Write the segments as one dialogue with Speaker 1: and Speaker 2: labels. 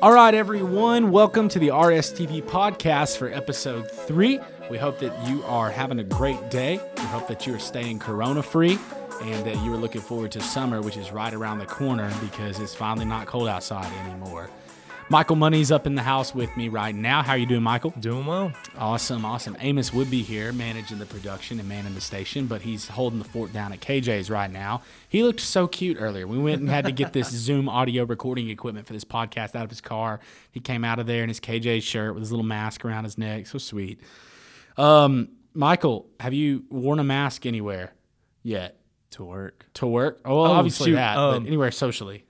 Speaker 1: All right, everyone, welcome to the RSTV podcast for episode three. We hope that you are having a great day. We hope that you are staying corona free and that you are looking forward to summer, which is right around the corner because it's finally not cold outside anymore. Michael Money's up in the house with me right now. How are you doing, Michael?
Speaker 2: Doing well.
Speaker 1: Awesome, awesome. Amos would be here managing the production and manning the station, but he's holding the fort down at KJ's right now. He looked so cute earlier. We went and had to get this Zoom audio recording equipment for this podcast out of his car. He came out of there in his KJ shirt with his little mask around his neck. So sweet. Um, Michael, have you worn a mask anywhere yet?
Speaker 2: To work.
Speaker 1: To work? Oh, well,
Speaker 2: Oh,
Speaker 1: obviously
Speaker 2: shoot.
Speaker 1: that,
Speaker 2: Um,
Speaker 1: but anywhere socially.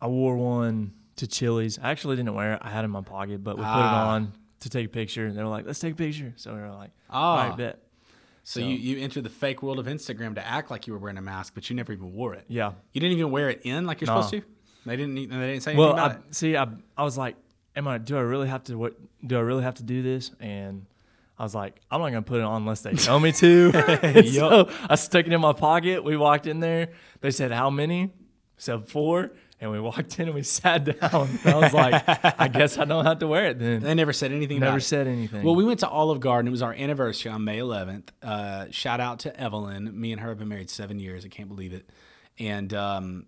Speaker 2: I wore one to Chili's. I actually didn't wear it. I had it in my pocket, but we put it
Speaker 1: Ah.
Speaker 2: on to take a picture. And they were like, "Let's take a picture." So we were like,
Speaker 1: Ah.
Speaker 2: "All right, bet."
Speaker 1: So,
Speaker 2: so-
Speaker 1: you, you entered the fake world of Instagram to act like you were wearing a mask, but you never even wore it.
Speaker 2: Yeah.
Speaker 1: You didn't even wear it in like you're
Speaker 2: No.
Speaker 1: supposed to. They didn't. They didn't say anything
Speaker 2: Well,
Speaker 1: about
Speaker 2: I,
Speaker 1: it.
Speaker 2: see, I I was like, "Am I? Do I really have to? What? Do I really have to do this?" And I was like, "I'm not gonna put it on unless they tell me to." And so I stuck it in my pocket. We walked in there. They said, "How many?" Said four. And we walked in and we sat down. And I was like, "I guess I don't have to wear it then."
Speaker 1: They never said anything.
Speaker 2: Never
Speaker 1: about it.
Speaker 2: said anything.
Speaker 1: Well, we went to Olive Garden. It was our anniversary on May 11th. Uh, shout out to Evelyn. Me and her have been married seven years. I can't believe it. And um,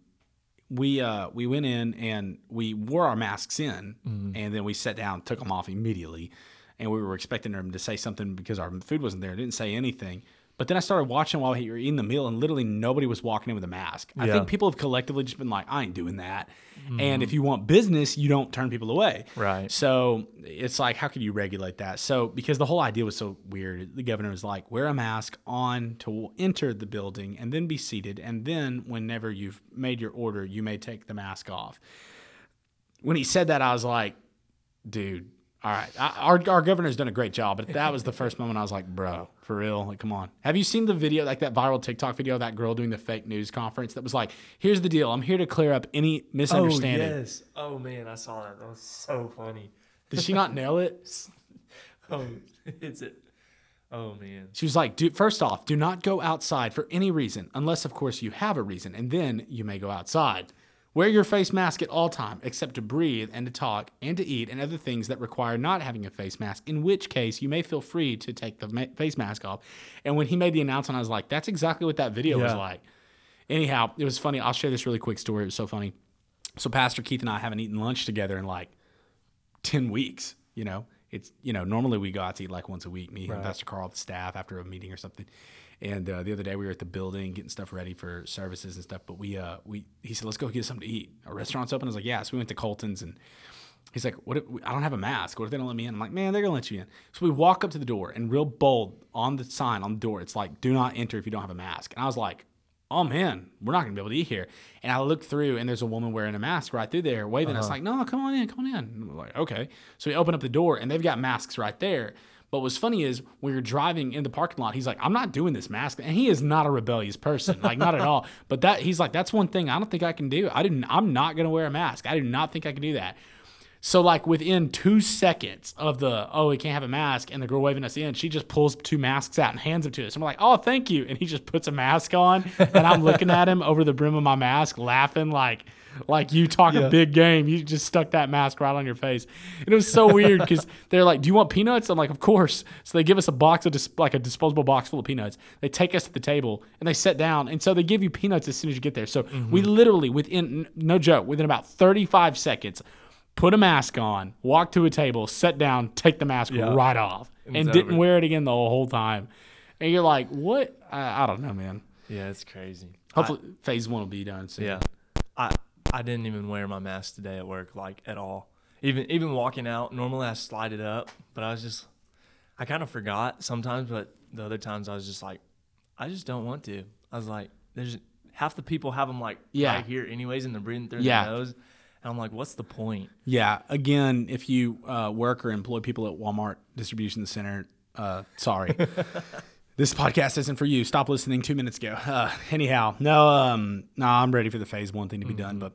Speaker 1: we uh, we went in and we wore our masks in, and then we sat down, took them off immediately, and we were expecting them to say something because our food wasn't there. It didn't say anything. But then I started watching while we were eating the meal, and literally nobody was walking in with a mask. I
Speaker 2: Yeah.
Speaker 1: think people have collectively just been like, "I ain't doing that." And if mm. you want business, you don't turn people away.
Speaker 2: Right.
Speaker 1: So it's like, how can you regulate that? So because the whole idea was so weird, the governor was like, wear a mask on to enter the building and then be seated, and then whenever you've made your order, you may take the mask off. When he said that, I was like, dude. All right, I, our our governor's done a great job, but that was the first moment I was like, "Bro, for real? Like, come on." Have you seen the video, like that viral TikTok video of that girl doing the fake news conference? That was like, "Here's the deal. I'm here to clear up any misunderstanding."
Speaker 2: Oh yes. Oh man, I saw that. That was so funny.
Speaker 1: Did she not nail it?
Speaker 2: Oh, it's it. Oh man.
Speaker 1: She was like, "Dude, first off, do not go outside for any reason, unless of course you have a reason, and then you may go outside. Wear your face mask at all time, except to breathe and to talk and to eat and other things that require not having a face mask. In which case, you may feel free to take the ma- face mask off." And when he made the announcement, I was like, "That's exactly what that video was like." Anyhow, it was funny. I'll share this really quick story. It was so funny. So Pastor Keith and I haven't eaten lunch together in like 10 weeks, you know. It's, you know, normally we go out to eat like once a week, me and Pastor Carl, the staff, after a meeting or something. And uh, the other day we were at the building getting stuff ready for services and stuff. But we, uh, we, he said, let's go get something to eat. Our restaurant's open. I was like, yeah. So we went to Colton's and he's like, what if, I don't have a mask. What if they don't let me in? I'm like, man, they're going to let you in. So we walk up to the door and real bold on the sign on the door, it's like, do not enter if you don't have a mask. And I was like, oh man, we're not gonna be able to eat here. And I look through and there's a woman wearing a mask right through there waving. It's like, no, come on in, come on in. And we're like, okay. So we open up the door and they've got masks right there. But what's funny is when you're driving in the parking lot, he's like, I'm not doing this mask. And he is not a rebellious person, like not at all. But that he's like, that's one thing I don't think I can do. I didn't I'm not gonna wear a mask. I do not think I can do that. So like within two seconds of the oh we can't have a mask and the girl waving us in, she just pulls two masks out and hands them to us. I'm like oh thank you, and he just puts a mask on, and I'm looking at him over the brim of my mask, laughing like like you talk a big game. You just stuck that mask right on your face, and it was so weird because they're like, do you want peanuts? I'm like of course. So they give us a box of dis- like a disposable box full of peanuts. They take us to the table and they sit down, and so they give you peanuts as soon as you get there. So mm-hmm. we literally within no joke within about 35 seconds put a mask on, walk to a table, sit down, take the mask
Speaker 2: Yeah.
Speaker 1: right off, and didn't wear it again the whole time. And you're like, what? I, I don't know, man.
Speaker 2: Yeah, it's crazy.
Speaker 1: Hopefully, phase one will be done soon.
Speaker 2: Yeah. I I didn't even wear my mask today at work like at all. Even even walking out, normally I slide it up, but I was just I kind of forgot sometimes, but the other times I was just like I just don't want to. I was like there's half the people have them like
Speaker 1: Yeah.
Speaker 2: right here anyways and they're breathing through
Speaker 1: Yeah.
Speaker 2: their nose. And I'm like, what's the point?
Speaker 1: Yeah. Again, if you uh, work or employ people at Walmart distribution center, uh, sorry. this podcast isn't for you. Stop listening two minutes ago. Uh, anyhow, no, um, no, I'm ready for the phase one thing to be done. But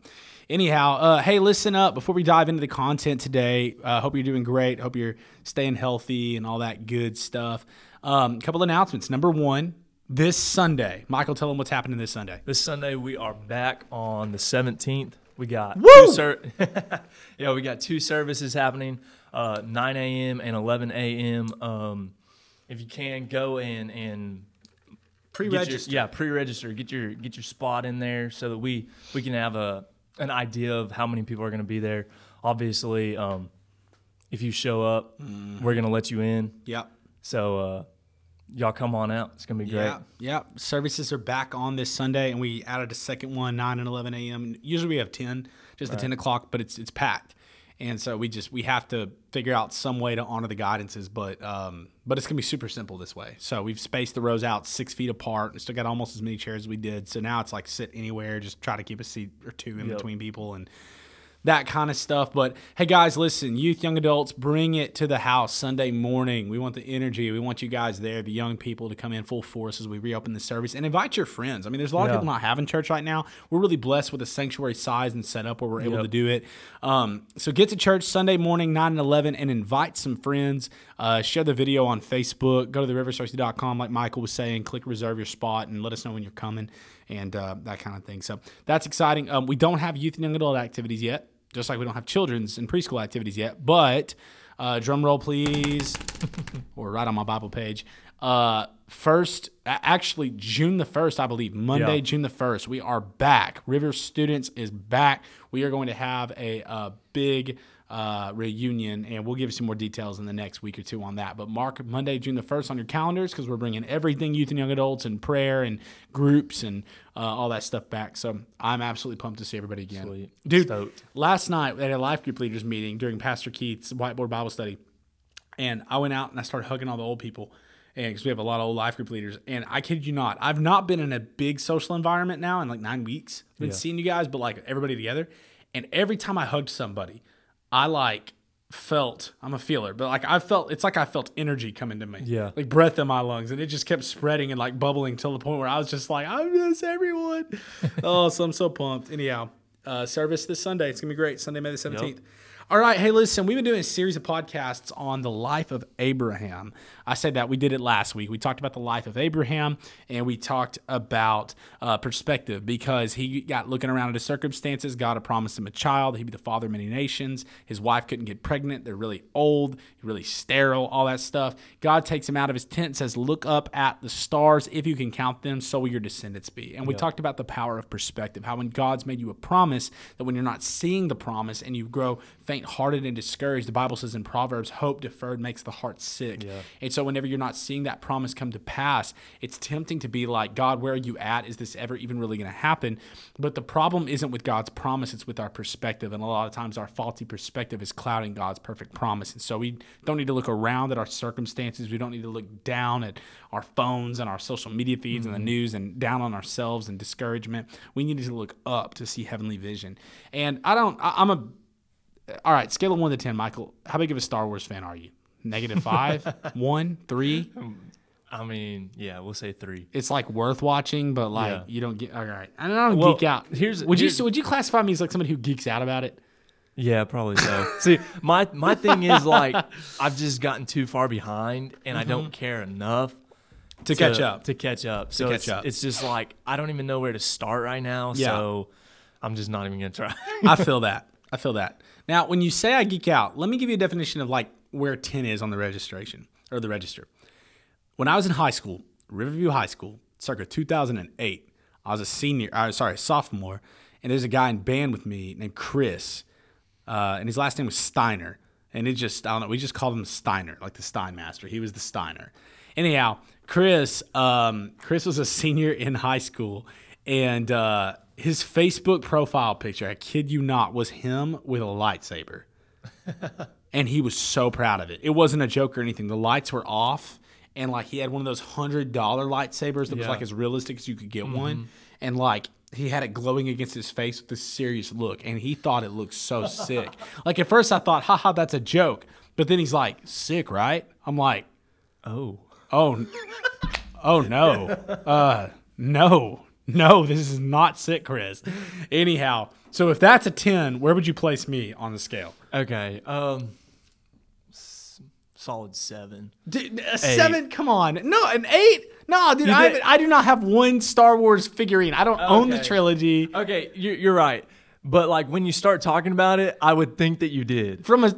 Speaker 1: anyhow, uh, hey, listen up before we dive into the content today. Uh, hope you're doing great. Hope you're staying healthy and all that good stuff. Um, couple announcements. Number one, this Sunday, Michael, tell them what's happening this Sunday.
Speaker 2: This Sunday we are back on the 17th. We got
Speaker 1: Woo!
Speaker 2: two ser- yeah, we got two services happening, uh, 9 a.m. and 11 a.m. Um, if you can go and and
Speaker 1: Pre-register.
Speaker 2: yeah, pre-register. Get your get your spot in there so that we we can have a an idea of how many people are going to be there. Obviously, um, if you show up, we're going to let you in.
Speaker 1: Yep.
Speaker 2: So uh, y'all come on out. It's going to be great.
Speaker 1: Yeah, yeah. Services are back on this Sunday, and we added a second one, nine and eleven a.m. Usually we have ten, just the ten o'clock, but it's it's packed, and so we just we have to figure out some way to honor the guidances, but um, but it's gonna be super simple this way. So we've spaced the rows out six feet apart, and still got almost as many chairs as we did. So now it's like sit anywhere, just try to keep a seat or two in
Speaker 2: Yep.
Speaker 1: between people, and that kind of stuff. But hey, guys, listen, youth, young adults, bring it to the house Sunday morning. We want the energy. We want you guys there, the young people, to come in full force as we reopen the service and invite your friends. I mean, there's a lot of people not having church right now. We're really blessed with the sanctuary size and setup where we're able
Speaker 2: Yep.
Speaker 1: to do it. Um, so get to church Sunday morning, 9 and 11, and invite some friends. Uh, share the video on Facebook. Go to the riversearchy.com, like Michael was saying. Click reserve your spot and let us know when you're coming and uh, that kind of thing. So that's exciting. Um, we don't have youth and young adult activities yet just like we don't have children's and preschool activities yet. But uh, drum roll, please, or right on my Bible page. Uh, first, actually, June the first, I believe, Monday,
Speaker 2: Yeah.
Speaker 1: June the first, we are back. River Students is back. We are going to have a, uh big uh, reunion, and we'll give you some more details in the next week or two on that. But mark Monday, June the first, on your calendars because we're bringing everything youth and young adults and prayer and groups and uh, all that stuff back. So I'm absolutely pumped to see everybody again,
Speaker 2: Sweet.
Speaker 1: dude.
Speaker 2: Stoked.
Speaker 1: Last night at a life group leaders meeting during Pastor Keith's whiteboard Bible study, and I went out and I started hugging all the old people, and because we have a lot of old life group leaders, and I kid you not, I've not been in a big social environment now in like nine weeks. I've been
Speaker 2: Yeah.
Speaker 1: seeing you guys, but like everybody together, and every time I hugged somebody, I like felt I'm a feeler, but like I felt it's like I felt energy coming to me,
Speaker 2: Yeah.
Speaker 1: like breath in my lungs, and it just kept spreading and like bubbling till the point where I was just like I miss everyone. oh, so I'm so pumped. Anyhow, uh, service this Sunday. It's gonna be great. Sunday, May the seventeenth. All right, hey, listen, we've been doing a series of podcasts on the life of Abraham. I said that we did it last week. We talked about the life of Abraham and we talked about uh, perspective because he got looking around at his circumstances. God had promised him a child. He'd be the father of many nations. His wife couldn't get pregnant. They're really old, really sterile, all that stuff. God takes him out of his tent and says, Look up at the stars. If you can count them, so will your descendants be. And we talked about the power of perspective, how when God's made you a promise, that when you're not seeing the promise and you grow faint hearted and discouraged, the Bible says in Proverbs, hope deferred makes the heart sick.
Speaker 2: Yeah.
Speaker 1: And so whenever you're not seeing that promise come to pass, it's tempting to be like, God, where are you at? Is this ever even really going to happen? But the problem isn't with God's promise, it's with our perspective. And a lot of times our faulty perspective is clouding God's perfect promise. And so we don't need to look around at our circumstances. We don't need to look down at our phones and our social media feeds and the mm-hmm. news and down on ourselves and discouragement. We need to look up to see heavenly vision. And I don't, I, I'm a, all right, scale of one to 10, Michael, how big of a Star Wars fan are you? Negative five, one, three.
Speaker 2: I mean, yeah, we'll say three.
Speaker 1: It's like worth watching, but like
Speaker 2: Yeah.
Speaker 1: you don't get. All right, I don't
Speaker 2: Well,
Speaker 1: geek out.
Speaker 2: here's-
Speaker 1: would
Speaker 2: here's-
Speaker 1: you would you classify me as like somebody who geeks out about it?
Speaker 2: Yeah, probably so. See, my my thing is like I've just gotten too far behind, and I don't care enough
Speaker 1: Mm-hmm. To catch up.
Speaker 2: To catch up. So
Speaker 1: catch
Speaker 2: it's,
Speaker 1: up.
Speaker 2: it's just like I don't even know where to start right now.
Speaker 1: Yeah.
Speaker 2: So I'm just not even gonna try.
Speaker 1: I feel that. I feel that. Now, when you say I geek out, let me give you a definition of like where 10 is on the registration or the register. When I was in high school, Riverview High School, circa 2008, I was a senior, uh, sorry, a sophomore, and there's a guy in band with me named Chris, uh, and his last name was Steiner. And it just, I don't know, we just called him Steiner, like the Steinmaster. He was the Steiner. Anyhow, Chris, um, Chris was a senior in high school, and uh, his Facebook profile picture, I kid you not, was him with a lightsaber. and he was so proud of it. It wasn't a joke or anything. The lights were off, and like he had one of those hundred dollar lightsabers that was like as realistic as you could get one, and like he had it glowing against his face with a serious look, and he thought it looked so sick. Like at first I thought, haha, that's a joke, but then he's like, sick, right? I'm like,
Speaker 2: oh.
Speaker 1: oh, oh no, uh, no, no, this is not sick, Chris. Anyhow, so if that's a ten, where would you place me on the scale?
Speaker 2: Okay. Um. Solid seven.
Speaker 1: Dude, a seven? Come on. No, an eight? No, dude,
Speaker 2: You
Speaker 1: I, I do not have one Star Wars figurine. I don't own the trilogy.
Speaker 2: Okay, you're, you're right. But like when you start talking about it, I would think that you did.
Speaker 1: From a.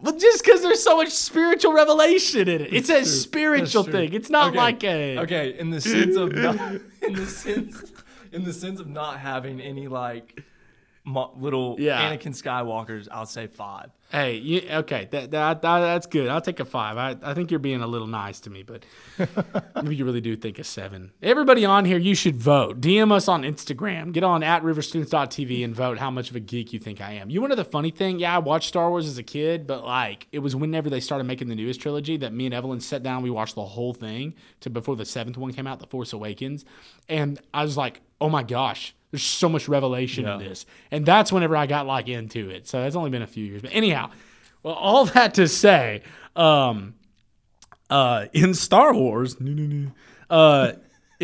Speaker 1: well, just because there's so much spiritual revelation in it. It's a spiritual thing. It's not
Speaker 2: Okay,
Speaker 1: like a.
Speaker 2: okay in the sense of not, in the sense in the sense of not having any like little
Speaker 1: Yeah.
Speaker 2: Anakin Skywalkers. I'll say five.
Speaker 1: Hey, you, okay, that, that, that that's good. I'll take a five. I, I think you're being a little nice to me, but maybe you really do think a seven. Everybody on here, you should vote. DM us on Instagram. Get on at riverstudents.tv and vote how much of a geek you think I am. You want to know the funny thing? Yeah, I watched Star Wars as a kid, but like it was whenever they started making the newest trilogy that me and Evelyn sat down. We watched the whole thing to before the seventh one came out, The Force Awakens, and I was like, oh my gosh. There's so much revelation in this. And that's whenever I got like into it. So it's only been a few years. But anyhow, well, all that to say, um, uh, in Star Wars, no, no, no, uh,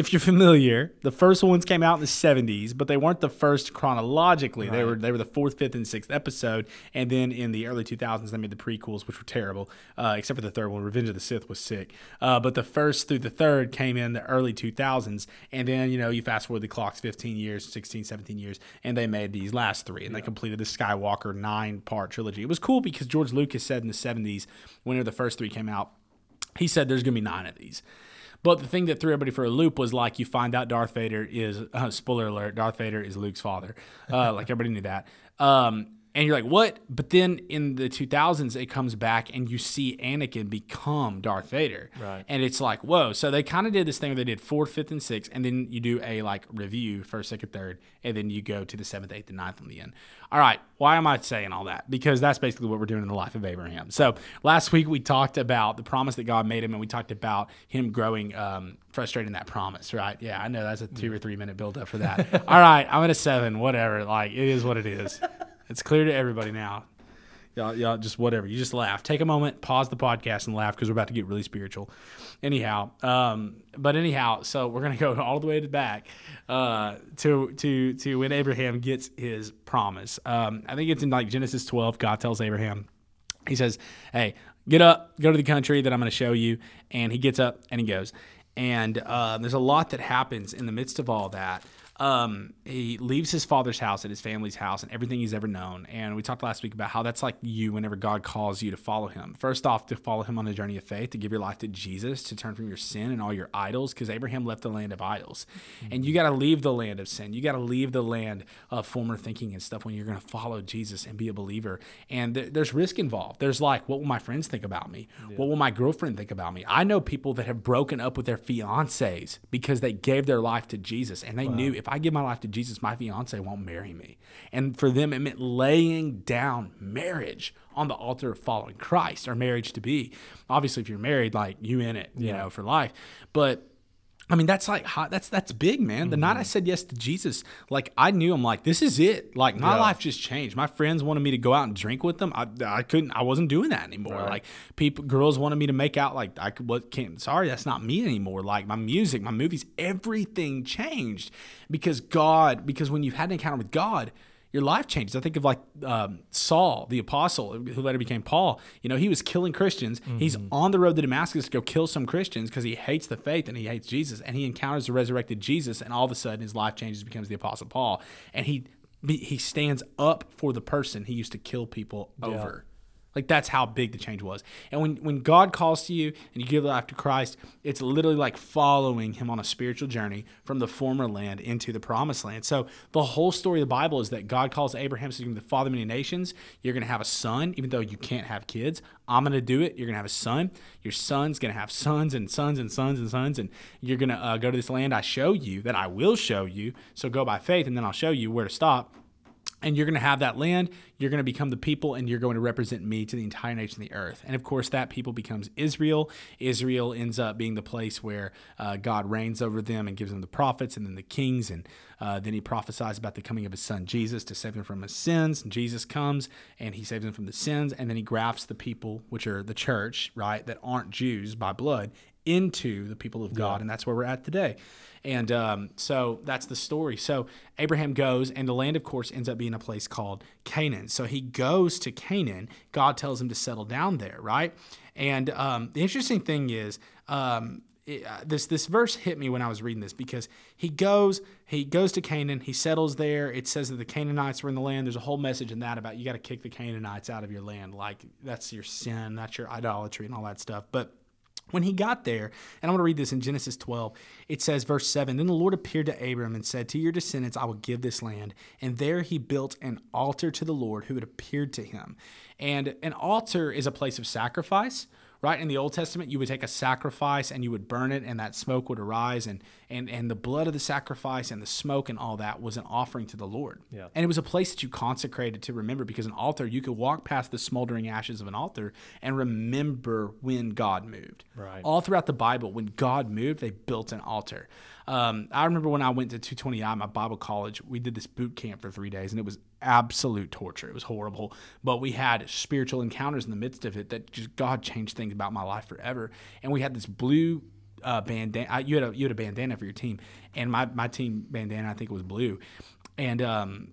Speaker 1: if you're familiar, the first ones came out in the 70s, but they weren't the first chronologically. They were they were the fourth, fifth, and sixth episode. And then in the early 2000s, they made the prequels, which were terrible, uh, except for the third one. Revenge of the Sith was sick. Uh, but the first through the third came in the early 2000s. And then, you know, you fast forward the clocks 15 years, 16, 17 years, and they made these last three. And they completed the Skywalker nine part trilogy. It was cool because George Lucas said in the 70s, whenever the first three came out, he said there's going to be nine of these. But the thing that threw everybody for a loop was like you find out Darth Vader is uh, spoiler alert Darth Vader is Luke's father, uh, like everybody knew that. Um, and you're like, what? But then in the 2000s, it comes back and you see Anakin become Darth Vader.
Speaker 2: Right.
Speaker 1: And it's like, whoa. So they kind of did this thing where they did fourth, fifth, and sixth, and then you do a like review first, second, third, and then you go to the seventh, eighth, and ninth on the end. All right. Why am I saying all that? Because that's basically what we're doing in the life of Abraham. So last week we talked about the promise that God made him, and we talked about him growing um, frustrated in that promise, right? Yeah, I know that's a two or three minute build up for that. all right. I'm at a seven, whatever. Like, it is what it is. It's clear to everybody now. Y'all, y'all just whatever. You just laugh. Take a moment, pause the podcast, and laugh because we're about to get really spiritual. Anyhow, um, but anyhow, so we're gonna go all the way to the back uh, to to to when Abraham gets his promise. Um, I think it's in like Genesis 12. God tells Abraham, He says, "Hey, get up, go to the country that I'm going to show you." And he gets up and he goes. And uh, there's a lot that happens in the midst of all that um, he leaves his father's house and his family's house and everything he's ever known. And we talked last week about how that's like you whenever God calls you to follow him. First off, to follow him on a journey of faith, to give your life to Jesus, to turn from your sin and all your idols, because Abraham left the land of idols. And you got to leave the land of sin. You got to leave the land of former thinking and stuff when you're going to follow Jesus and be a believer. And th- there's risk involved. There's like, what will my friends think about me? What will my girlfriend think about me? I know people that have broken up with their fiancés because they gave their life to Jesus and they knew if I give my life to Jesus, my fiance won't marry me. And for them, it meant laying down marriage on the altar of following Christ or marriage to be. Obviously, if you're married, like you in it, you know, for life. But I mean, that's like hot. That's that's big, man. The night I mm-hmm. said yes to Jesus, like I knew I'm like, this is it. Like my
Speaker 2: Yeah.
Speaker 1: life just changed. My friends wanted me to go out and drink with them. I, I couldn't. I wasn't doing that anymore.
Speaker 2: Right.
Speaker 1: Like people, girls wanted me to make out. Like I could. What can't. Sorry, that's not me anymore. Like my music, my movies, everything changed because God. Because when you've had an encounter with God. Your life changes. I think of like um, Saul, the apostle, who later became Paul. You know, he was killing Christians. He's on the road to Damascus to go kill some Christians because he hates the faith and he hates Jesus. And he encounters the resurrected Jesus, and all of a sudden his life changes, becomes the apostle Paul, and he he stands up for the person he used to kill people over. Like that's how big the change was. And when when God calls to you and you give life to Christ, it's literally like following him on a spiritual journey from the former land into the promised land. So the whole story of the Bible is that God calls Abraham to be the father of many nations. You're gonna have a son, even though you can't have kids. I'm gonna do it. You're gonna have a son. Your son's gonna have sons and sons and sons and sons, and you're gonna uh, go to this land I show you that I will show you. So go by faith, and then I'll show you where to stop and you're going to have that land. You're going to become the people, and you're going to represent me to the entire nation of the earth. And of course, that people becomes Israel. Israel ends up being the place where uh, God reigns over them and gives them the prophets and then the kings. And uh, then he prophesies about the coming of his son Jesus to save them from his sins. And Jesus comes and he saves them from the sins. And then he grafts the people, which are the church, right, that aren't Jews by blood, into the people of God, and that's where we're at today. And um, so that's the story. So Abraham goes, and the land, of course, ends up being a place called Canaan. So he goes to Canaan. God tells him to settle down there, right? And um, the interesting thing is, um, it, uh, this this verse hit me when I was reading this because he goes he goes to Canaan he settles there it says that the Canaanites were in the land there's a whole message in that about you got to kick the Canaanites out of your land like that's your sin that's your idolatry and all that stuff but when he got there, and I'm going to read this in Genesis 12, it says, verse 7 Then the Lord appeared to Abram and said, To your descendants I will give this land. And there he built an altar to the Lord who had appeared to him. And an altar is a place of sacrifice right in the old testament you would take a sacrifice and you would burn it and that smoke would arise and and and the blood of the sacrifice and the smoke and all that was an offering to the lord
Speaker 2: Yeah.
Speaker 1: and it was a place that you consecrated to remember because an altar you could walk past the smoldering ashes of an altar and remember when god moved
Speaker 2: Right.
Speaker 1: all throughout the bible when god moved they built an altar um, I remember when I went to 220i, my Bible college, we did this boot camp for three days, and it was absolute torture. It was horrible, but we had spiritual encounters in the midst of it that just God changed things about my life forever. And we had this blue uh, bandana. You had a you had a bandana for your team, and my my team bandana I think it was blue, and um,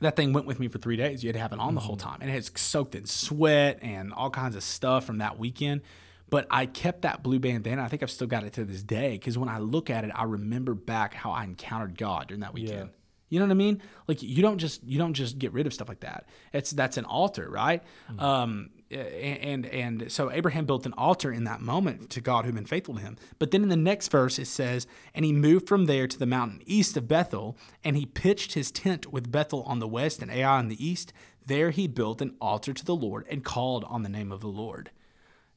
Speaker 1: that thing went with me for three days. You had to have it on the whole time, and it's soaked in sweat and all kinds of stuff from that weekend. But I kept that blue bandana. I think I've still got it to this day because when I look at it, I remember back how I encountered God during that weekend. You know what I mean? Like you don't just you don't just get rid of stuff like that. It's that's an altar, right? Um, and and so Abraham built an altar in that moment to God who'd been faithful to him. But then in the next verse it says, and he moved from there to the mountain east of Bethel, and he pitched his tent with Bethel on the west and Ai on the east. There he built an altar to the Lord and called on the name of the Lord.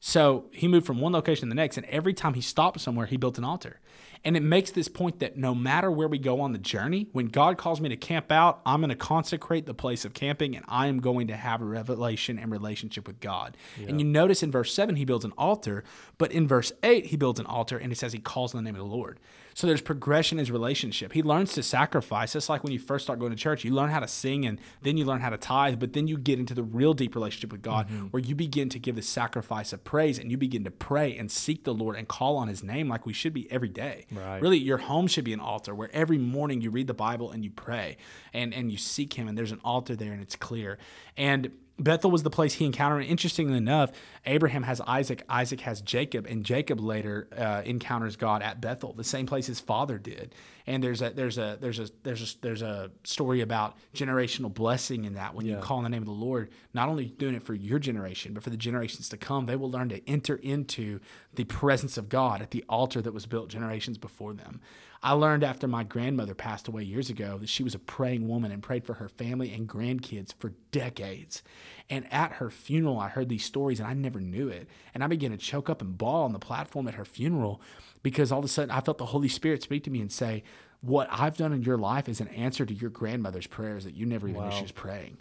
Speaker 1: So he moved from one location to the next, and every time he stopped somewhere, he built an altar. And it makes this point that no matter where we go on the journey, when God calls me to camp out, I'm going to consecrate the place of camping and I am going to have a revelation and relationship with God. And you notice in verse 7, he builds an altar, but in verse 8, he builds an altar and it says he calls on the name of the Lord. So there's progression in his relationship. He learns to sacrifice. It's like when you first start going to church, you learn how to sing and then you learn how to tithe, but then you get into the real deep relationship with God mm-hmm. where you begin to give the sacrifice of praise and you begin to pray and seek the Lord and call on his name like we should be every day.
Speaker 2: Right.
Speaker 1: Really, your home should be an altar where every morning you read the Bible and you pray and, and you seek him and there's an altar there and it's clear. And Bethel was the place he encountered. And interestingly enough, Abraham has Isaac, Isaac has Jacob, and Jacob later uh, encounters God at Bethel, the same place his father did. And there's a there's a there's a there's a there's a story about generational blessing in that when you call on the name of the Lord, not only doing it for your generation, but for the generations to come, they will learn to enter into the presence of God at the altar that was built generations before them. I learned after my grandmother passed away years ago that she was a praying woman and prayed for her family and grandkids for decades. And at her funeral, I heard these stories and I never knew it. And I began to choke up and bawl on the platform at her funeral because all of a sudden I felt the Holy Spirit speak to me and say, What I've done in your life is an answer to your grandmother's prayers that you never even knew she was praying.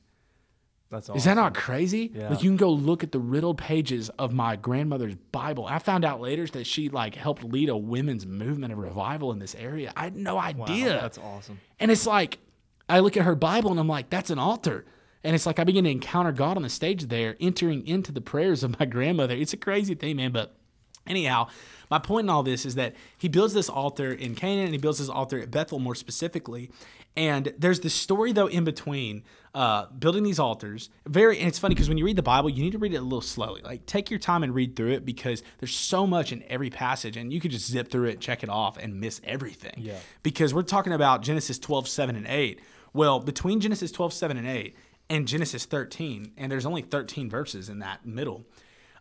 Speaker 2: That's
Speaker 1: Is that not crazy?
Speaker 2: Yeah.
Speaker 1: Like you can go look at the riddled pages of my grandmother's Bible. I found out later that she like helped lead a women's movement of revival in this area. I had no
Speaker 2: Wow,
Speaker 1: idea.
Speaker 2: that's awesome.
Speaker 1: and it's like I look at her Bible and I'm like, that's an altar. And it's like I begin to encounter God on the stage there, entering into the prayers of my grandmother. It's a crazy thing, man. But anyhow, my point in all this is that he builds this altar in Canaan and he builds this altar at Bethel more specifically. And there's this story though in between uh, building these altars. Very, and it's funny because when you read the Bible, you need to read it a little slowly. Like take your time and read through it because there's so much in every passage, and you could just zip through it, check it off, and miss everything.
Speaker 2: Yeah.
Speaker 1: Because we're talking about Genesis 12, 7, and 8. Well, between Genesis 12, 7, and 8 and Genesis 13, and there's only 13 verses in that middle.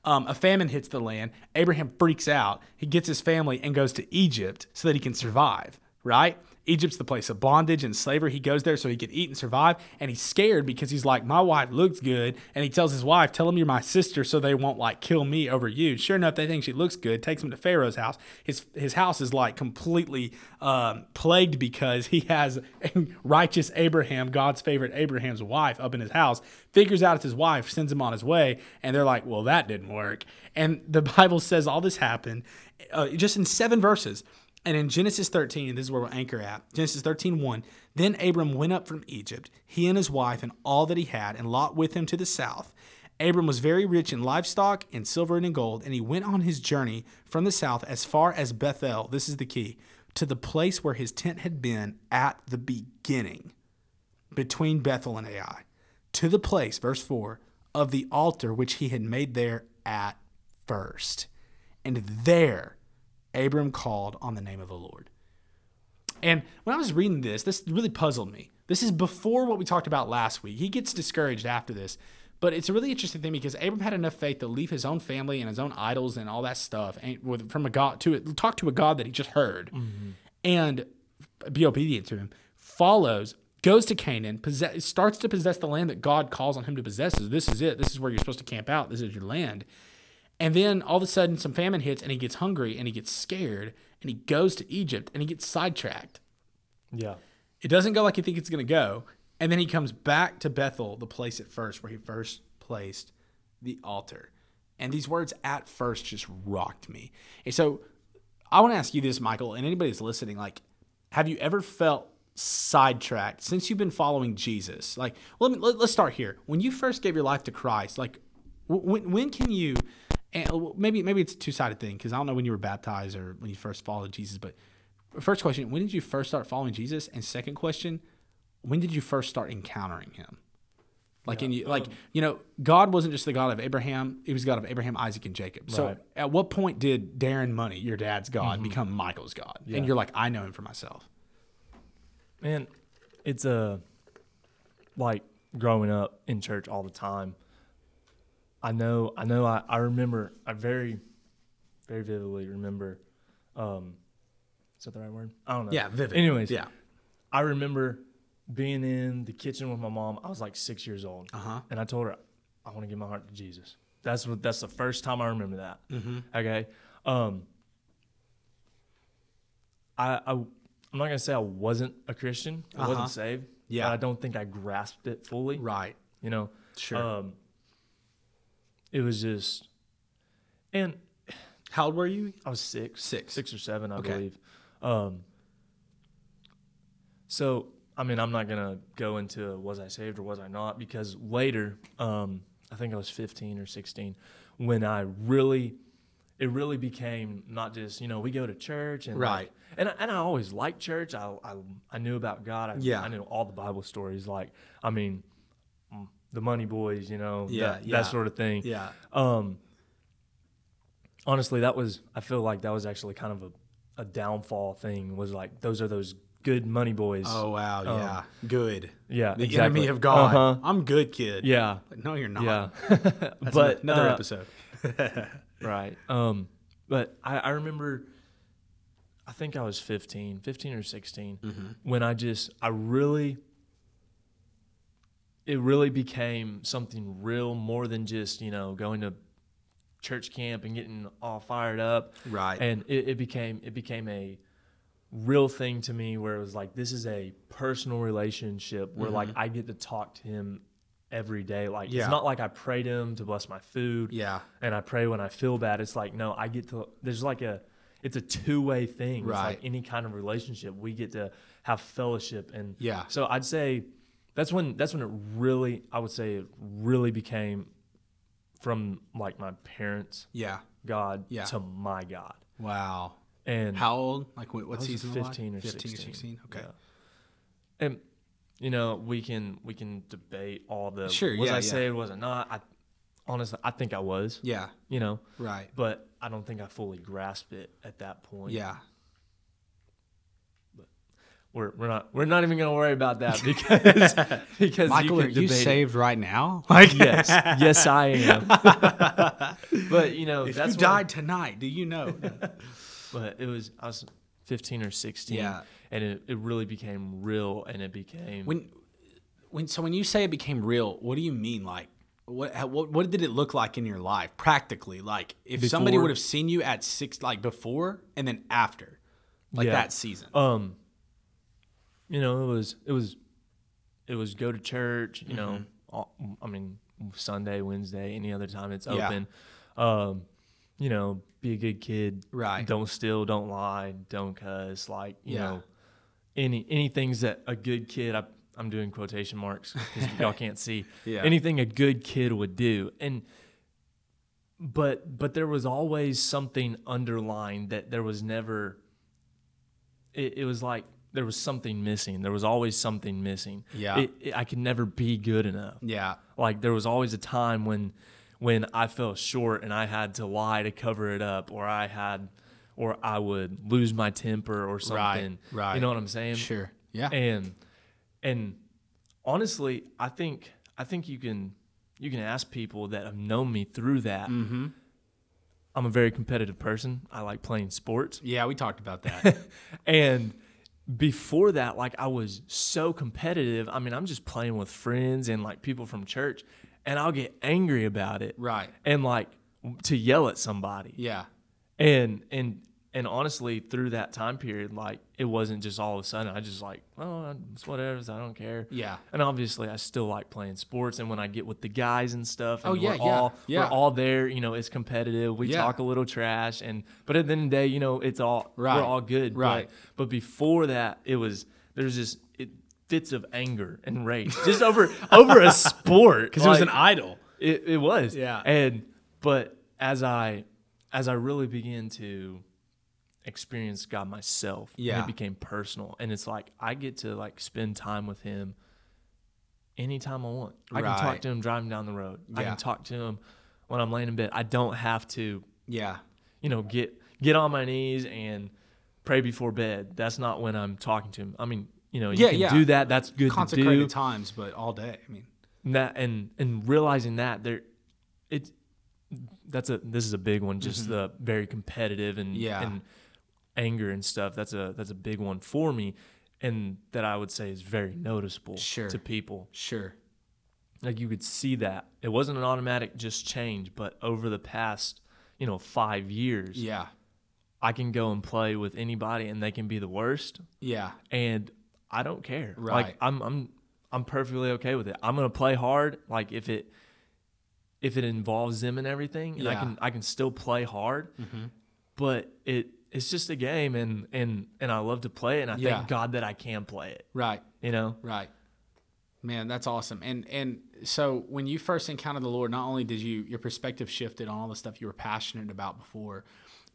Speaker 1: Um, a famine hits the land. Abraham freaks out. He gets his family and goes to Egypt so that he can survive, right? Egypt's the place of bondage and slavery. He goes there so he can eat and survive. And he's scared because he's like, My wife looks good. And he tells his wife, Tell him you're my sister so they won't like kill me over you. Sure enough, they think she looks good. Takes him to Pharaoh's house. His, his house is like completely um, plagued because he has righteous Abraham, God's favorite Abraham's wife, up in his house. Figures out it's his wife, sends him on his way. And they're like, Well, that didn't work. And the Bible says all this happened uh, just in seven verses. And in Genesis 13, this is where we'll anchor at Genesis 13, 1, then Abram went up from Egypt, he and his wife, and all that he had, and Lot with him to the south. Abram was very rich in livestock and silver and in gold, and he went on his journey from the south as far as Bethel. This is the key to the place where his tent had been at the beginning, between Bethel and Ai, to the place, verse 4, of the altar which he had made there at first. And there Abram called on the name of the Lord. And when I was reading this, this really puzzled me. This is before what we talked about last week. He gets discouraged after this. But it's a really interesting thing because Abram had enough faith to leave his own family and his own idols and all that stuff and with, from a God to talk to a God that he just heard mm-hmm. and be obedient to him. Follows, goes to Canaan, possess, starts to possess the land that God calls on him to possess. This is it. This is where you're supposed to camp out. This is your land. And then all of a sudden, some famine hits and he gets hungry and he gets scared and he goes to Egypt and he gets sidetracked.
Speaker 2: Yeah.
Speaker 1: It doesn't go like you think it's going to go. And then he comes back to Bethel, the place at first where he first placed the altar. And these words at first just rocked me. And so I want to ask you this, Michael, and anybody that's listening, like, have you ever felt sidetracked since you've been following Jesus? Like, let me, let, us start here. When you first gave your life to Christ, like, when, when can you, and maybe maybe it's a two sided thing because I don't know when you were baptized or when you first followed Jesus, but first question, when did you first start following Jesus? And second question, when did you first start encountering him? Like yeah. in you, like you know, God wasn't just the God of Abraham; He was God of Abraham, Isaac, and Jacob. So, right. at what point did Darren Money, your dad's God, mm-hmm. become Michael's God? Yeah. And you're like, I know him for myself.
Speaker 2: Man, it's a like growing up in church all the time. I know, I know, I, I remember, I very, very vividly remember. Um, is that the right word? I don't know.
Speaker 1: Yeah, vivid.
Speaker 2: Anyways,
Speaker 1: yeah,
Speaker 2: I remember being in the kitchen with my mom. I was like six years old,
Speaker 1: uh-huh.
Speaker 2: and I told her I want to give my heart to Jesus. That's what. That's the first time I remember that.
Speaker 1: Mm-hmm.
Speaker 2: Okay. Um, I, I I'm not gonna say I wasn't a Christian. I uh-huh. wasn't saved.
Speaker 1: Yeah.
Speaker 2: I don't think I grasped it fully.
Speaker 1: Right.
Speaker 2: You know.
Speaker 1: Sure.
Speaker 2: Um, it was just, and
Speaker 1: how old were you?
Speaker 2: I was six,
Speaker 1: six,
Speaker 2: six or seven, I okay. believe. Um, so I mean, I'm not gonna go into was I saved or was I not because later, um, I think I was 15 or 16 when I really, it really became not just you know we go to church and
Speaker 1: right,
Speaker 2: like, and I, and I always liked church. I, I I knew about God. I,
Speaker 1: yeah,
Speaker 2: I knew all the Bible stories. Like I mean, the Money Boys, you know,
Speaker 1: yeah,
Speaker 2: that,
Speaker 1: yeah.
Speaker 2: that sort of thing.
Speaker 1: Yeah.
Speaker 2: Um. Honestly, that was I feel like that was actually kind of a, a downfall thing. Was like those are those good money boys.
Speaker 1: Oh wow, um, yeah, good.
Speaker 2: Yeah,
Speaker 1: the
Speaker 2: exactly.
Speaker 1: enemy of God.
Speaker 2: Uh-huh.
Speaker 1: I'm good, kid.
Speaker 2: Yeah.
Speaker 1: But no, you're not.
Speaker 2: Yeah.
Speaker 1: but another uh, episode.
Speaker 2: right. Um, but I, I, remember, I think I was 15, 15 or 16,
Speaker 1: mm-hmm.
Speaker 2: when I just, I really, it really became something real more than just you know going to church camp and getting all fired up.
Speaker 1: Right.
Speaker 2: And it, it became it became a real thing to me where it was like this is a personal relationship where mm-hmm. like I get to talk to him every day. Like yeah. it's not like I pray to him to bless my food.
Speaker 1: Yeah.
Speaker 2: And I pray when I feel bad. It's like no, I get to there's like a it's a two way thing.
Speaker 1: Right.
Speaker 2: It's like any kind of relationship. We get to have fellowship and
Speaker 1: yeah.
Speaker 2: So I'd say that's when that's when it really I would say it really became from like my parents.
Speaker 1: Yeah.
Speaker 2: God
Speaker 1: yeah.
Speaker 2: to my God.
Speaker 1: Wow.
Speaker 2: And
Speaker 1: how old? Like what, what season?
Speaker 2: Fifteen
Speaker 1: or
Speaker 2: 15 16.
Speaker 1: or sixteen. Okay.
Speaker 2: Yeah. And you know we can we can debate all the
Speaker 1: sure.
Speaker 2: Was
Speaker 1: yeah,
Speaker 2: I
Speaker 1: yeah.
Speaker 2: saved? Was I not? I honestly I think I was.
Speaker 1: Yeah.
Speaker 2: You know.
Speaker 1: Right.
Speaker 2: But I don't think I fully grasped it at that point.
Speaker 1: Yeah.
Speaker 2: But we're we're not we're not even gonna worry about that because because
Speaker 1: Michael,
Speaker 2: you
Speaker 1: are you saved
Speaker 2: it.
Speaker 1: right now?
Speaker 2: Like yes, yes I am. but you know,
Speaker 1: if
Speaker 2: that's
Speaker 1: you died tonight, do you know?
Speaker 2: but it was I was 15 or 16
Speaker 1: yeah.
Speaker 2: and it, it really became real and it became
Speaker 1: when when so when you say it became real what do you mean like what what what did it look like in your life practically like if before, somebody would have seen you at six like before and then after like yeah. that season
Speaker 2: um you know it was it was it was go to church you mm-hmm. know all, i mean sunday wednesday any other time it's open yeah. um you know be a good kid.
Speaker 1: Right.
Speaker 2: Don't steal, don't lie, don't cuss. Like, you
Speaker 1: yeah.
Speaker 2: know, any any things that a good kid I I'm doing quotation marks because y'all can't see.
Speaker 1: Yeah.
Speaker 2: Anything a good kid would do, and but but there was always something underlying that there was never. It, it was like there was something missing. There was always something missing.
Speaker 1: Yeah.
Speaker 2: It, it- I could never be good enough.
Speaker 1: Yeah.
Speaker 2: Like there was always a time when when I fell short and I had to lie to cover it up, or I had, or I would lose my temper or something.
Speaker 1: right. right.
Speaker 2: You know what I'm saying?
Speaker 1: Sure. Yeah.
Speaker 2: And and honestly, I think I think you can you can ask people that have known me through that.
Speaker 1: mm-hmm.
Speaker 2: I'm a very competitive person. I like playing sports.
Speaker 1: Yeah, we talked about that.
Speaker 2: And before that, like I was so competitive. I mean, I'm just playing with friends and like people from church, and I'll get angry about it
Speaker 1: right.
Speaker 2: and like to yell at somebody.
Speaker 1: Yeah.
Speaker 2: And and and honestly, through that time period, like it wasn't just all of a sudden. I just like, oh, it's whatever. I don't care.
Speaker 1: Yeah.
Speaker 2: And obviously, I still like playing sports. And when I get with the guys and stuff, and
Speaker 1: Oh, yeah,
Speaker 2: we're
Speaker 1: yeah,
Speaker 2: all
Speaker 1: yeah.
Speaker 2: we're all there. You know, it's competitive. We
Speaker 1: Yeah.
Speaker 2: talk a little trash, and but at the end of the day, you know, it's all
Speaker 1: Right,
Speaker 2: we're all good.
Speaker 1: right.
Speaker 2: But, but before that, it was there's just it, fits of anger and rage just over over a sport
Speaker 1: Because it was an idol.
Speaker 2: it, it was.
Speaker 1: Yeah.
Speaker 2: And but as I as I really began to experience God myself, and
Speaker 1: Yeah.
Speaker 2: it became personal. And it's like I get to like spend time with him anytime I want. I can talk to him driving down the road. I can talk to him when I'm laying in bed. I don't have to,
Speaker 1: Yeah.
Speaker 2: you know, get get on my knees and pray before bed. That's not when I'm talking to him. I mean, you know, you
Speaker 1: Yeah,
Speaker 2: can
Speaker 1: yeah.
Speaker 2: do that. That's good to do
Speaker 1: Consecrated times, but all day. I mean,
Speaker 2: that and and realizing that there it that's a this is a big one just the very competitive and
Speaker 1: Mm-hmm. Yeah.
Speaker 2: and anger and stuff that's a that's a big one for me and that I would say is very noticeable
Speaker 1: Sure.
Speaker 2: to people
Speaker 1: sure.
Speaker 2: like you could see that it wasn't an automatic just change but over the past you know 5 years
Speaker 1: Yeah.
Speaker 2: I can go and play with anybody and they can be the worst
Speaker 1: Yeah.
Speaker 2: and I don't care.
Speaker 1: Right.
Speaker 2: Like I'm I'm I'm perfectly okay with it. I'm gonna play hard. Like if it if it involves them and everything, and I can I can still play hard.
Speaker 1: Mm-hmm.
Speaker 2: But it it's just a game, and and and I love to play it. And I
Speaker 1: Yeah.
Speaker 2: thank God that I can play it.
Speaker 1: Right.
Speaker 2: You know.
Speaker 1: Right. Man, that's awesome. And and so when you first encountered the Lord, not only did you your perspective shifted on all the stuff you were passionate about before,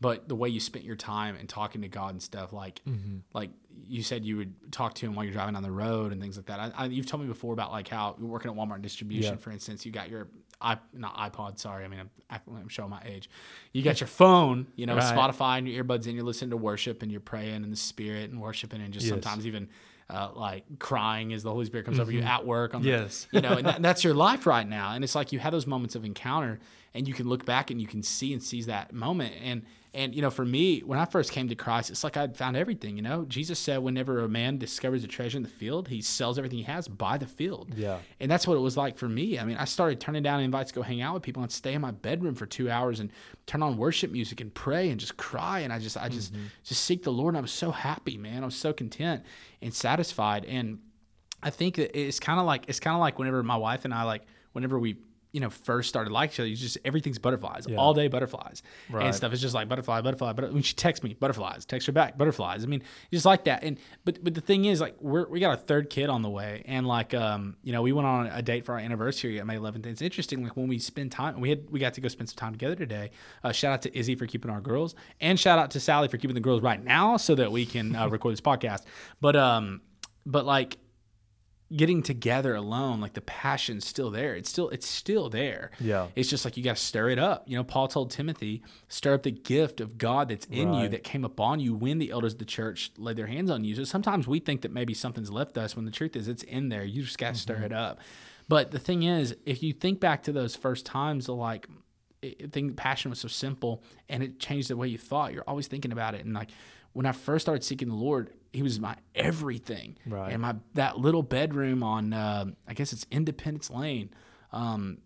Speaker 1: but the way you spent your time and talking to God and stuff, like mm-hmm. like you said you would talk to him while you're driving down the road and things like that. I, I, you've told me before about like how you're working at Walmart distribution,
Speaker 2: Yeah.
Speaker 1: for instance, you got your i not iPod, sorry, I mean I'm, I'm showing my age. You got your phone, you know,
Speaker 2: Right.
Speaker 1: Spotify and your earbuds in, you're listening to worship and you're praying in the spirit and worshiping and just
Speaker 2: Yes.
Speaker 1: sometimes even uh, like crying as the Holy Spirit comes over you at work. On the-
Speaker 2: Mm-hmm. Yes.
Speaker 1: you know, and, that, and that's your life right now. And it's like you have those moments of encounter, and you can look back and you can see and seize that moment. And and you know, for me, when I first came to Christ, it's like I'd found everything. You know, Jesus said, whenever a man discovers a treasure in the field, he sells everything he has by the field.
Speaker 2: Yeah.
Speaker 1: And that's what it was like for me. I mean, I started turning down invites to go hang out with people and stay in my bedroom for two hours and turn on worship music and pray and just cry. And I just, I just, mm-hmm. just seek the Lord. And I was so happy, man. I was so content and satisfied. And I think that it's kind of like, it's kind of like whenever my wife and I, like, whenever we, you know, first started liking each other, you just everything's butterflies,
Speaker 2: Yeah.
Speaker 1: all day butterflies
Speaker 2: Right.
Speaker 1: and stuff. It's just like butterfly, butterfly. But when she texts me, butterflies, text her back, butterflies. I mean, just like that. And but but the thing is, like, we're we got a third kid on the way, and like, um, you know, we went on a date for our anniversary at May 11th. It's interesting, like when we spend time, we had we got to go spend some time together today. Uh, shout out to Izzy for keeping our girls, and shout out to Sally for keeping the girls right now, so that we can uh, record this podcast. But um, but like getting together alone like the passion's still there. It's still it's still there.
Speaker 2: Yeah.
Speaker 1: it's just like you got to stir it up. You know paul told timothy stir up the gift of god that's in you that came upon you when the elders of the church laid their hands on you. So sometimes we think that maybe something's left us when the truth is it's in there. You just got to stir mm-hmm. it up. But the thing is if you think back to those first times like I think passion was so simple and it changed the way you thought. You're always thinking about it. And like when I first started seeking the Lord, He was my everything.
Speaker 2: Right.
Speaker 1: And my that little bedroom on uh, I guess it's Independence Lane. Um,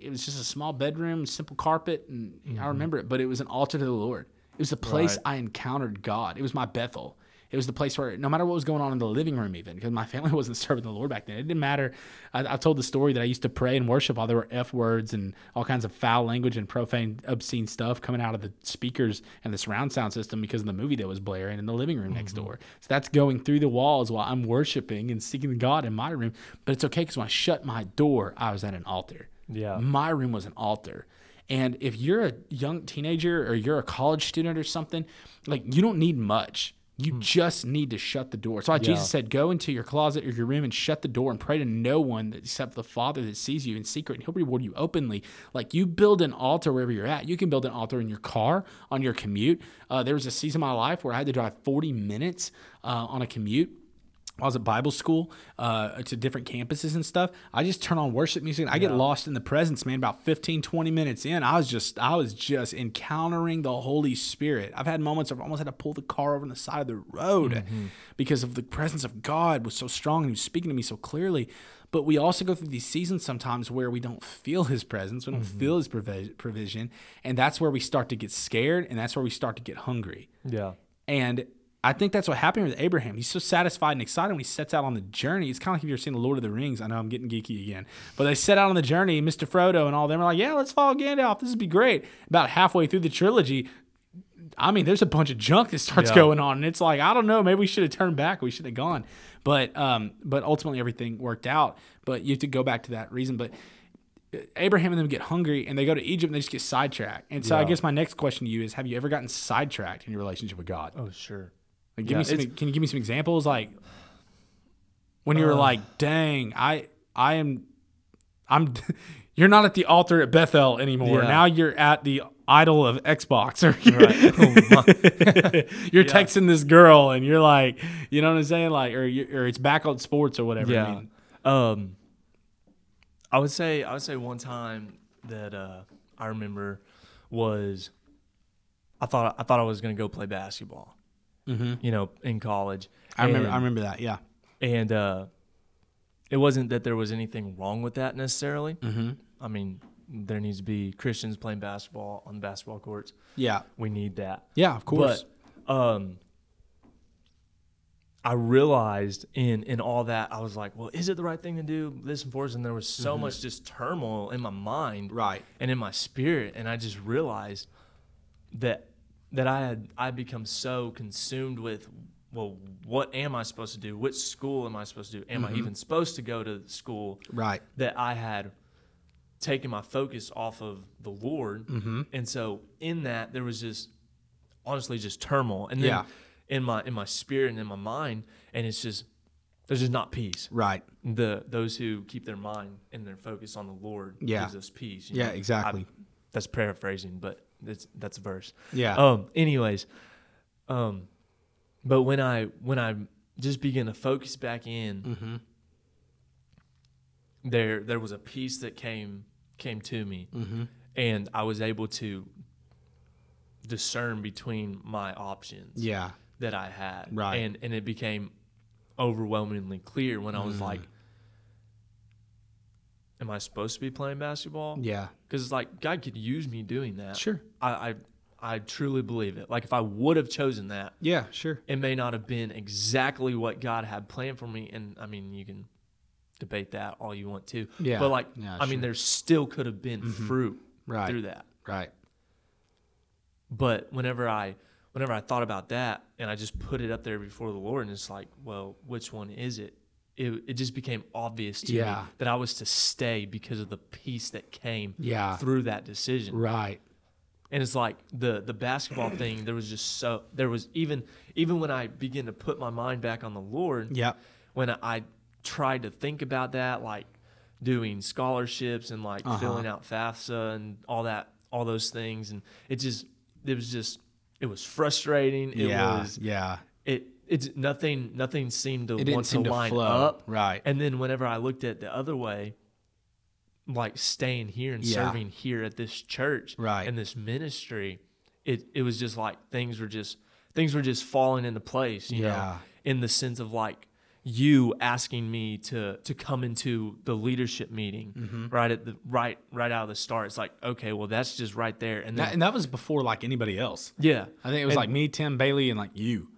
Speaker 1: it was just a small bedroom, simple carpet, and I remember it. But it was an altar to the Lord. It was the place
Speaker 2: Mm-hmm. Right.
Speaker 1: I encountered God. It was my Bethel. It was the place where no matter what was going on in the living room, even because my family wasn't serving the Lord back then, it didn't matter. I, I've told the story that I used to pray and worship while there were f words and all kinds of foul language and profane, obscene stuff coming out of the speakers and the surround sound system because of the movie that was blaring in the living room next mm-hmm. door. So that's going through the walls while I'm worshiping and seeking God in my room. But it's okay because when I shut my door, I was at an altar.
Speaker 2: Yeah.
Speaker 1: My room was an altar. And if you're a young teenager or you're a college student or something, like you don't need much. You just need to shut the door. So why Jesus said, Go into your closet or your room and shut the door and pray to no one except the Father that sees you in secret, and He'll reward you openly. Like you build an altar wherever you're at. You can build an altar in your car, on your commute. Uh, there was a season of my life where I had to drive 40 minutes uh, on a commute. I was at Bible school uh, to different campuses and stuff. I just turn on worship music. I get lost in the presence, man. About 15, 20 minutes in, I was just, I was just encountering the Holy Spirit. I've had moments where I've almost had to pull the car over on the side of the road because of the presence of God was so strong and He was speaking to me so clearly. But we also go through these seasons sometimes where we don't feel His presence, we don't feel His provi- provision, and that's where we start to get scared, and that's where we start to get hungry.
Speaker 2: Yeah.
Speaker 1: And I think that's what happened with Abraham. He's so satisfied and excited when he sets out on the journey. It's kind of like if you're seeing The Lord of the Rings. I know I'm getting geeky again. But they set out on the journey, Mr. Frodo and all them are like, yeah, let's follow Gandalf. This would be great. About halfway through the trilogy, I mean, there's a bunch of junk that starts
Speaker 2: Yeah.
Speaker 1: going on. And it's like, I don't know, maybe we should have turned back. We should have gone. But um, but ultimately everything worked out. But you have to go back to that reason. But Abraham and them get hungry and they go to Egypt and they just get sidetracked. And so I guess my next question to you is have you ever gotten sidetracked in your relationship with God?
Speaker 2: Oh, sure.
Speaker 1: Like, give
Speaker 2: Yeah,
Speaker 1: me some. Can you give me some examples? Like when you were
Speaker 2: Uh.
Speaker 1: like, "Dang, I, I am, I'm." You're not at the altar at Bethel anymore.
Speaker 2: Yeah.
Speaker 1: Now you're at the idol of Xbox, or
Speaker 2: Right. Oh,
Speaker 1: you're
Speaker 2: Yeah.
Speaker 1: texting this girl, and you're like, you know what I'm saying? Like, or or it's back on sports or whatever. I
Speaker 2: Yeah.
Speaker 1: mean,
Speaker 2: Um, I would say I would say one time that uh, I remember was I thought I thought I was gonna go play basketball.
Speaker 1: Mhm.
Speaker 2: You know, in college.
Speaker 1: I remember. I remember that. Yeah.
Speaker 2: and uh, it wasn't that there was anything wrong with that necessarily.
Speaker 1: Mm-hmm.
Speaker 2: I mean, there needs to be Christians playing basketball on basketball courts.
Speaker 1: Yeah.
Speaker 2: We need that.
Speaker 1: Yeah. Of course.
Speaker 2: But um, I realized in in all that I was like, well, is it the right thing to do? This and forth, and there was so much just turmoil in my mind
Speaker 1: right.
Speaker 2: and in my spirit, and I just realized that that I had I become so consumed with. Well, what am I supposed to do? Which school am I supposed to do? Am I even supposed to go to school?
Speaker 1: Right.
Speaker 2: that I had taken my focus off of the Lord.
Speaker 1: Mm-hmm.
Speaker 2: And so in that there was just honestly just turmoil. And then
Speaker 1: Yeah.
Speaker 2: in my in my spirit and in my mind, and it's just there's just not peace.
Speaker 1: Right.
Speaker 2: The those who keep their mind and their focus on the Lord
Speaker 1: Yeah.
Speaker 2: gives us peace. you
Speaker 1: Yeah,
Speaker 2: know?
Speaker 1: exactly.
Speaker 2: I- that's paraphrasing, but that's that's a verse.
Speaker 1: Yeah.
Speaker 2: Um. Anyways, um, but when I when I just began to focus back in,
Speaker 1: mm-hmm.
Speaker 2: there there was a peace that came came to me,
Speaker 1: Mm-hmm.
Speaker 2: and I was able to discern between my options
Speaker 1: Yeah.
Speaker 2: that I had,
Speaker 1: Right.
Speaker 2: And and it became overwhelmingly clear when I was
Speaker 1: Mm.
Speaker 2: like, "Am I supposed to be playing basketball?"
Speaker 1: Yeah.
Speaker 2: Because it's like God could use me doing that.
Speaker 1: Sure.
Speaker 2: I, I I truly believe it. Like if I would have chosen that,
Speaker 1: Yeah. Sure.
Speaker 2: it may not have been exactly what God had planned for me. And I mean, you can debate that all you want to.
Speaker 1: Yeah.
Speaker 2: But like,
Speaker 1: Yeah,
Speaker 2: I mean,
Speaker 1: sure. Mm-hmm.
Speaker 2: there still could have been fruit
Speaker 1: Right.
Speaker 2: through that.
Speaker 1: Right.
Speaker 2: But whenever I whenever I thought about that and I just put it up there before the Lord and it's like, well, which one is it? It, it just became obvious to
Speaker 1: Yeah.
Speaker 2: me that I was to stay because of the peace that came
Speaker 1: Yeah.
Speaker 2: through that decision.
Speaker 1: Right.
Speaker 2: And it's like the the basketball thing. There was just so there was even even when I began to put my mind back on the Lord.
Speaker 1: Yep.
Speaker 2: When I tried to think about that, like doing scholarships and like
Speaker 1: Uh-huh.
Speaker 2: filling out FAFSA and all that, all those things, and it just it was just it was frustrating. It
Speaker 1: yeah.
Speaker 2: was
Speaker 1: yeah.
Speaker 2: it it's nothing nothing seemed to
Speaker 1: It
Speaker 2: want to
Speaker 1: to
Speaker 2: line
Speaker 1: flow.
Speaker 2: up.
Speaker 1: Right.
Speaker 2: And then whenever I looked at the other way, like staying here and
Speaker 1: Yeah.
Speaker 2: serving here at this church
Speaker 1: Right.
Speaker 2: and this ministry, it it was just like things were just things were just falling into place, you know,
Speaker 1: Yeah.
Speaker 2: in the sense of like you asking me to to come into the leadership meeting
Speaker 1: Mm-hmm.
Speaker 2: right at the right right out of the start. It's like, okay, well that's just right there. And then
Speaker 1: That, and that was before like anybody else.
Speaker 2: yeah.
Speaker 1: I think it was
Speaker 2: And-
Speaker 1: like me, Tim Bailey, and like you.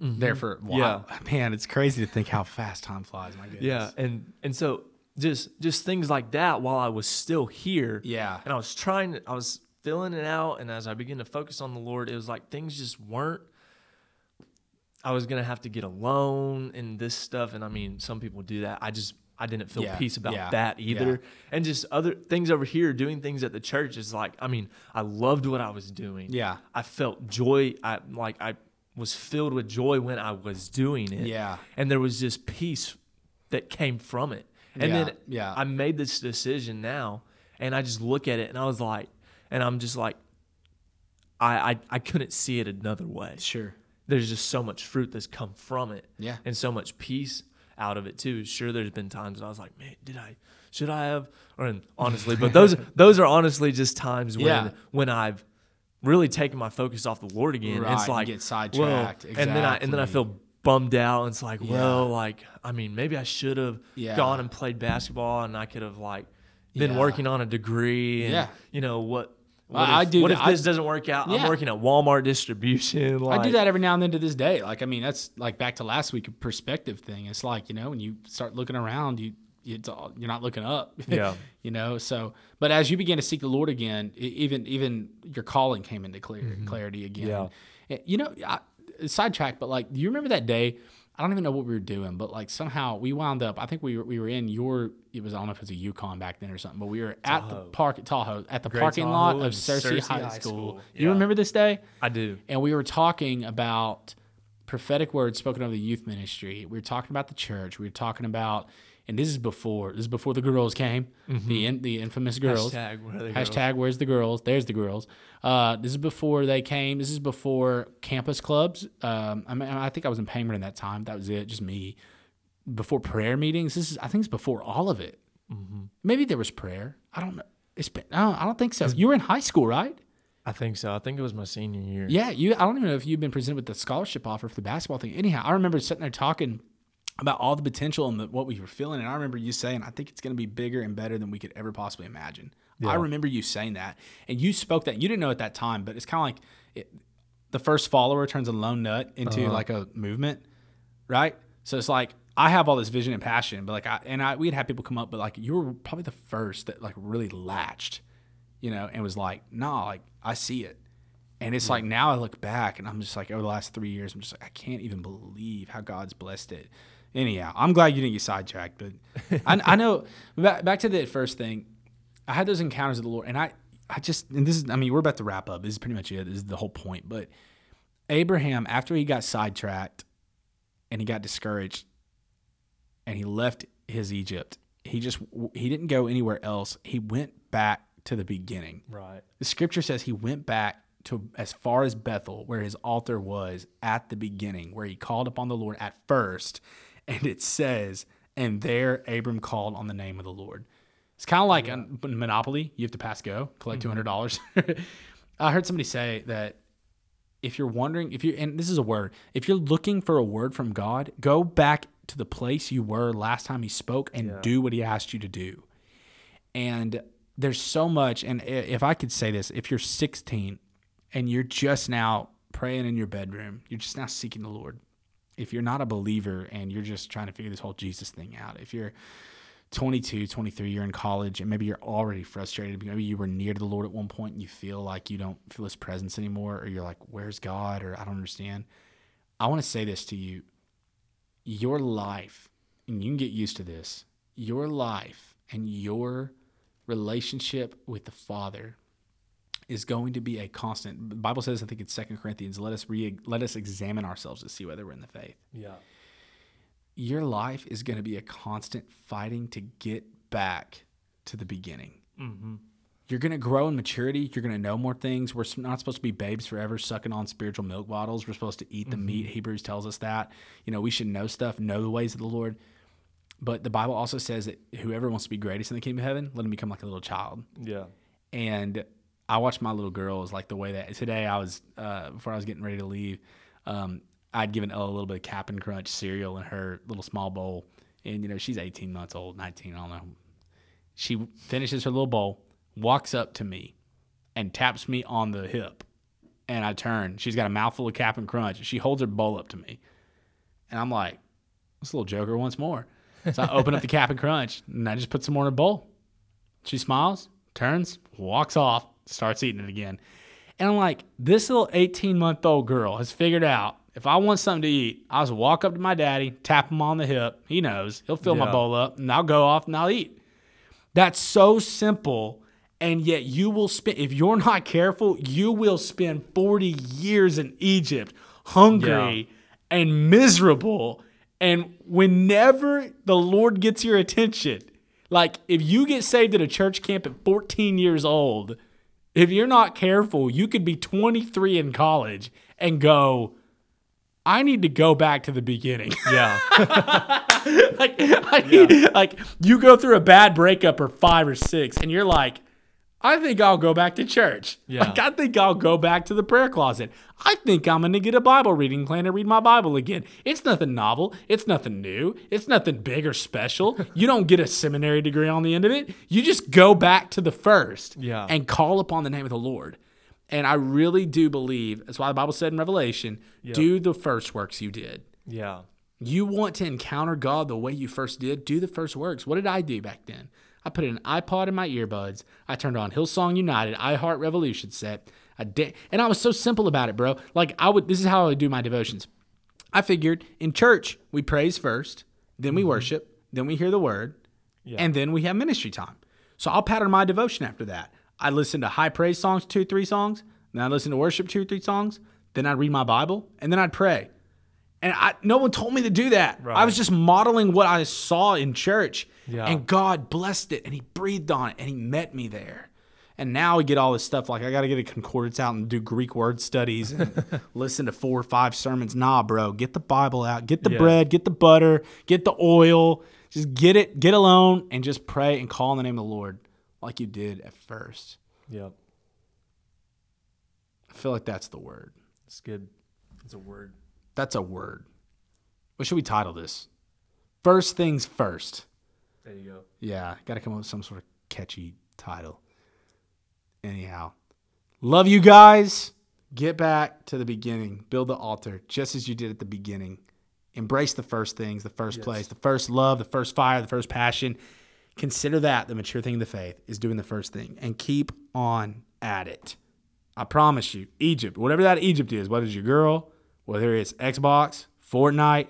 Speaker 1: There mm-hmm. for a while. Man, it's crazy to think how fast time flies. My goodness.
Speaker 2: Yeah, and and so just just things like that while I was still here.
Speaker 1: Yeah.
Speaker 2: And I was trying to, I was filling it out and as I began to focus on the Lord, it was like things just weren't I was going to have to get a loan and this stuff and I mean, some people do that. I just I didn't feel
Speaker 1: Yeah,
Speaker 2: peace about
Speaker 1: yeah,
Speaker 2: that either.
Speaker 1: yeah.
Speaker 2: And just other things over here doing things at the church is like I mean, I loved what I was doing.
Speaker 1: Yeah.
Speaker 2: I felt joy. I like I was filled with joy when I was doing it.
Speaker 1: Yeah.
Speaker 2: And there was just peace that came from it. And
Speaker 1: Yeah,
Speaker 2: then
Speaker 1: yeah.
Speaker 2: I made this decision now and I just look at it and I was like and I'm just like I I, I couldn't see it another way.
Speaker 1: Sure.
Speaker 2: There's just so much fruit that's come from it.
Speaker 1: Yeah.
Speaker 2: And so much peace out of it too. Sure there's been times that I was like, man, did I should I have or and honestly, but those those are honestly just times when
Speaker 1: Yeah.
Speaker 2: when I've really taking my focus off the Lord again.
Speaker 1: Right,
Speaker 2: it's like
Speaker 1: get
Speaker 2: well,
Speaker 1: sidetracked.
Speaker 2: and then I and then I feel bummed out. And it's like,
Speaker 1: Yeah.
Speaker 2: well, like I mean, maybe I should have
Speaker 1: Yeah.
Speaker 2: gone and played basketball, and I could have like been
Speaker 1: Yeah.
Speaker 2: working on a degree. And,
Speaker 1: Yeah.
Speaker 2: you know what?
Speaker 1: Well,
Speaker 2: What if,
Speaker 1: I do
Speaker 2: What if
Speaker 1: I-
Speaker 2: this doesn't work out? I'm working at Walmart distribution. Like,
Speaker 1: I do that every now and then to this day. Like, I mean, that's like back to last week, a perspective thing. It's like, you know, when you start looking around, you, it's all, you're not looking up.
Speaker 2: Yeah.
Speaker 1: you know, so, but as you begin to seek the Lord again, even, even your calling came into clear, mm-hmm. clarity again.
Speaker 2: Yeah.
Speaker 1: Eh, you know, I, sidetrack, but like, do you remember that day? I don't even know what we were doing, but like somehow we wound up. I think we were, we were in your. It was I don't know if it was a Yukon back then or something, but we were at the park at Tahoe at the
Speaker 2: Great
Speaker 1: parking lot of Searcy,
Speaker 2: Searcy
Speaker 1: High,
Speaker 2: High
Speaker 1: School.
Speaker 2: School.
Speaker 1: You remember this day?
Speaker 2: I do.
Speaker 1: and we were talking about prophetic words spoken over the youth ministry. We were talking about the church. We were talking about, and this is before this is before the girls came, the in, the infamous girls.
Speaker 2: Hashtag where they go.
Speaker 1: Hashtag where's the girls? There's the girls. Uh, this is before they came. This is before campus clubs. Um, I mean, I think I was in Payment in that time. That was it, just me. Before prayer meetings. This is I think it's before all of it.
Speaker 2: Mm-hmm.
Speaker 1: Maybe there was prayer. I don't know. It's been. No, I don't think so. You were in high school, right?
Speaker 2: I think so. I think it was my senior year.
Speaker 1: Yeah, you. I don't even know if you've been presented with the scholarship offer for the basketball thing. Anyhow, I remember sitting there talking about all the potential and the, what we were feeling, and I remember you saying, "I think it's going to be bigger and better than we could ever possibly imagine." I remember you saying that, and you spoke that. You didn't know at that time, but it's kind of like it, the first follower turns a lone nut into uh-huh. like a movement, right? So it's like I have all this vision and passion, but like I and I we'd have people come up, but like you were probably the first that like really latched, you know, and was like, "Nah, like I see it." And it's like now I look back and I'm just like over the last three years, I'm just like I can't even believe how God's blessed it. Anyhow, I'm glad you didn't get sidetracked, but I, I know back, back to the first thing. I had those encounters with the Lord, and I I just and this is I mean we're about to wrap up. This is pretty much it. This is the whole point. But Abraham, after he got sidetracked and he got discouraged, and he left his Egypt, he just he didn't go anywhere else. He went back to the beginning.
Speaker 2: Right.
Speaker 1: The scripture says he went back to as far as Bethel, where his altar was at the beginning, where he called upon the Lord at first. And it says, and there Abram called on the name of the Lord. It's kind of like a Monopoly. You have to pass go, collect mm-hmm. 200. dollars I heard somebody say that if you're wondering, if you and this is a word, if you're looking for a word from God, go back to the place you were last time he spoke and do what he asked you to do. And there's so much. And if I could say this, if you're 16 and you're just now praying in your bedroom, you're just now seeking the Lord. If you're not a believer and you're just trying to figure this whole Jesus thing out, if you're 22, 23, you're in college and maybe you're already frustrated. Maybe you were near to the Lord at one point and you feel like you don't feel his presence anymore, or you're like, where's God? Or I don't understand. I want to say this to you your life, and you can get used to this, your life and your relationship with the Father is going to be a constant. The Bible says, I think it's Second Corinthians, let us re- let us examine ourselves to see whether we're in the faith.
Speaker 2: Yeah.
Speaker 1: Your life is going to be a constant fighting to get back to the beginning.
Speaker 2: Mm-hmm.
Speaker 1: You're going to grow in maturity. You're going to know more things. We're not supposed to be babes forever sucking on spiritual milk bottles. We're supposed to eat the meat. Hebrews tells us that. You know, we should know stuff, know the ways of the Lord. But the Bible also says that whoever wants to be greatest in the kingdom of heaven, let him become like a little child.
Speaker 2: Yeah.
Speaker 1: And I watched my little girls like the way that today I was uh, before I was getting ready to leave. Um, I'd given Ella a little bit of Cap'n Crunch cereal in her little small bowl, and you know she's 18 months old, 19, I don't know. She finishes her little bowl, walks up to me, and taps me on the hip, and I turn. She's got a mouthful of Cap'n Crunch. She holds her bowl up to me, and I'm like, "This little joker wants more." So I open up the Cap'n Crunch and I just put some more in her bowl. She smiles, turns, walks off, starts eating it again. And I'm like, this little 18 month old girl has figured out if I want something to eat, I'll just walk up to my daddy, tap him on the hip. He knows. He'll fill my bowl up and I'll go off and I'll eat. That's so simple. And yet you will spend, if you're not careful, you will spend 40 years in Egypt hungry and miserable. And whenever the Lord gets your attention, like if you get saved at a church camp at 14 years old, if you're not careful, you could be 23 in college and go, I need to go back to the beginning.
Speaker 2: Yeah.
Speaker 1: like, I need, like you go through a bad breakup or five or six, and you're like, I think I'll go back to church.
Speaker 2: Yeah.
Speaker 1: Like I think I'll go back to the prayer closet. I think I'm gonna get a Bible reading plan and read my Bible again. It's nothing novel. It's nothing new. It's nothing big or special. you don't get a seminary degree on the end of it. You just go back to the first
Speaker 2: Yeah.
Speaker 1: and call upon the name of the Lord. And I really do believe that's why the Bible said in Revelation, do the first works you did.
Speaker 2: yeah.
Speaker 1: You want to encounter God the way you first did? Do the first works. What did I do back then? I put an iPod in my earbuds. I turned on Hillsong United, iHeart Revolution set. I did, and I was so simple about it, bro. Like I would. This is how I would do my devotions. I figured in church we praise first, then we mm-hmm. worship, then we hear the word, and then we have ministry time. So I'll pattern my devotion after that. I listen to high praise songs, two, three songs. Then I listen to worship, two, three songs. Then I'd read my Bible, and then I'd pray. And I, no one told me to do that. I was just modeling what I saw in church.
Speaker 2: Yeah.
Speaker 1: And God blessed it and He breathed on it and He met me there. And now we get all this stuff like I got to get a concordance out and do Greek word studies and listen to four or five sermons. Nah, bro, get the Bible out, get the
Speaker 2: Yeah.
Speaker 1: bread, get the butter, get the oil. Just get it, get alone, and just pray and call on the name of the Lord like you did at first.
Speaker 2: Yep.
Speaker 1: I feel like that's the word.
Speaker 2: It's good. It's a word.
Speaker 1: That's a word. What should we title this? First things first.
Speaker 2: There you go.
Speaker 1: Yeah, got to come up with some sort of catchy title. Anyhow, love you guys. Get back to the beginning. Build the altar just as you did at the beginning. Embrace the first things, the first place, the first love, the first fire, the first passion. Consider that the mature thing of the faith is doing the first thing and keep on at it. I promise you, Egypt, whatever that Egypt is, whether it's your girl, whether it's Xbox, Fortnite,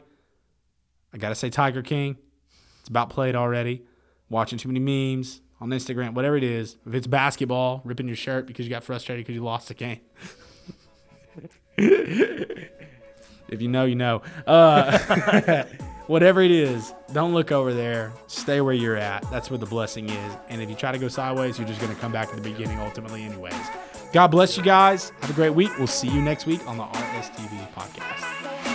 Speaker 1: I got to say Tiger King. It's about played already. Watching too many memes on Instagram, whatever it is. If it's basketball, ripping your shirt because you got frustrated because you lost the game. if you know, you know. Uh, whatever it is, don't look over there. Stay where you're at. That's where the blessing is. And if you try to go sideways, you're just going to come back to the beginning ultimately, anyways. God bless you guys. Have a great week. We'll see you next week on the RSTV podcast.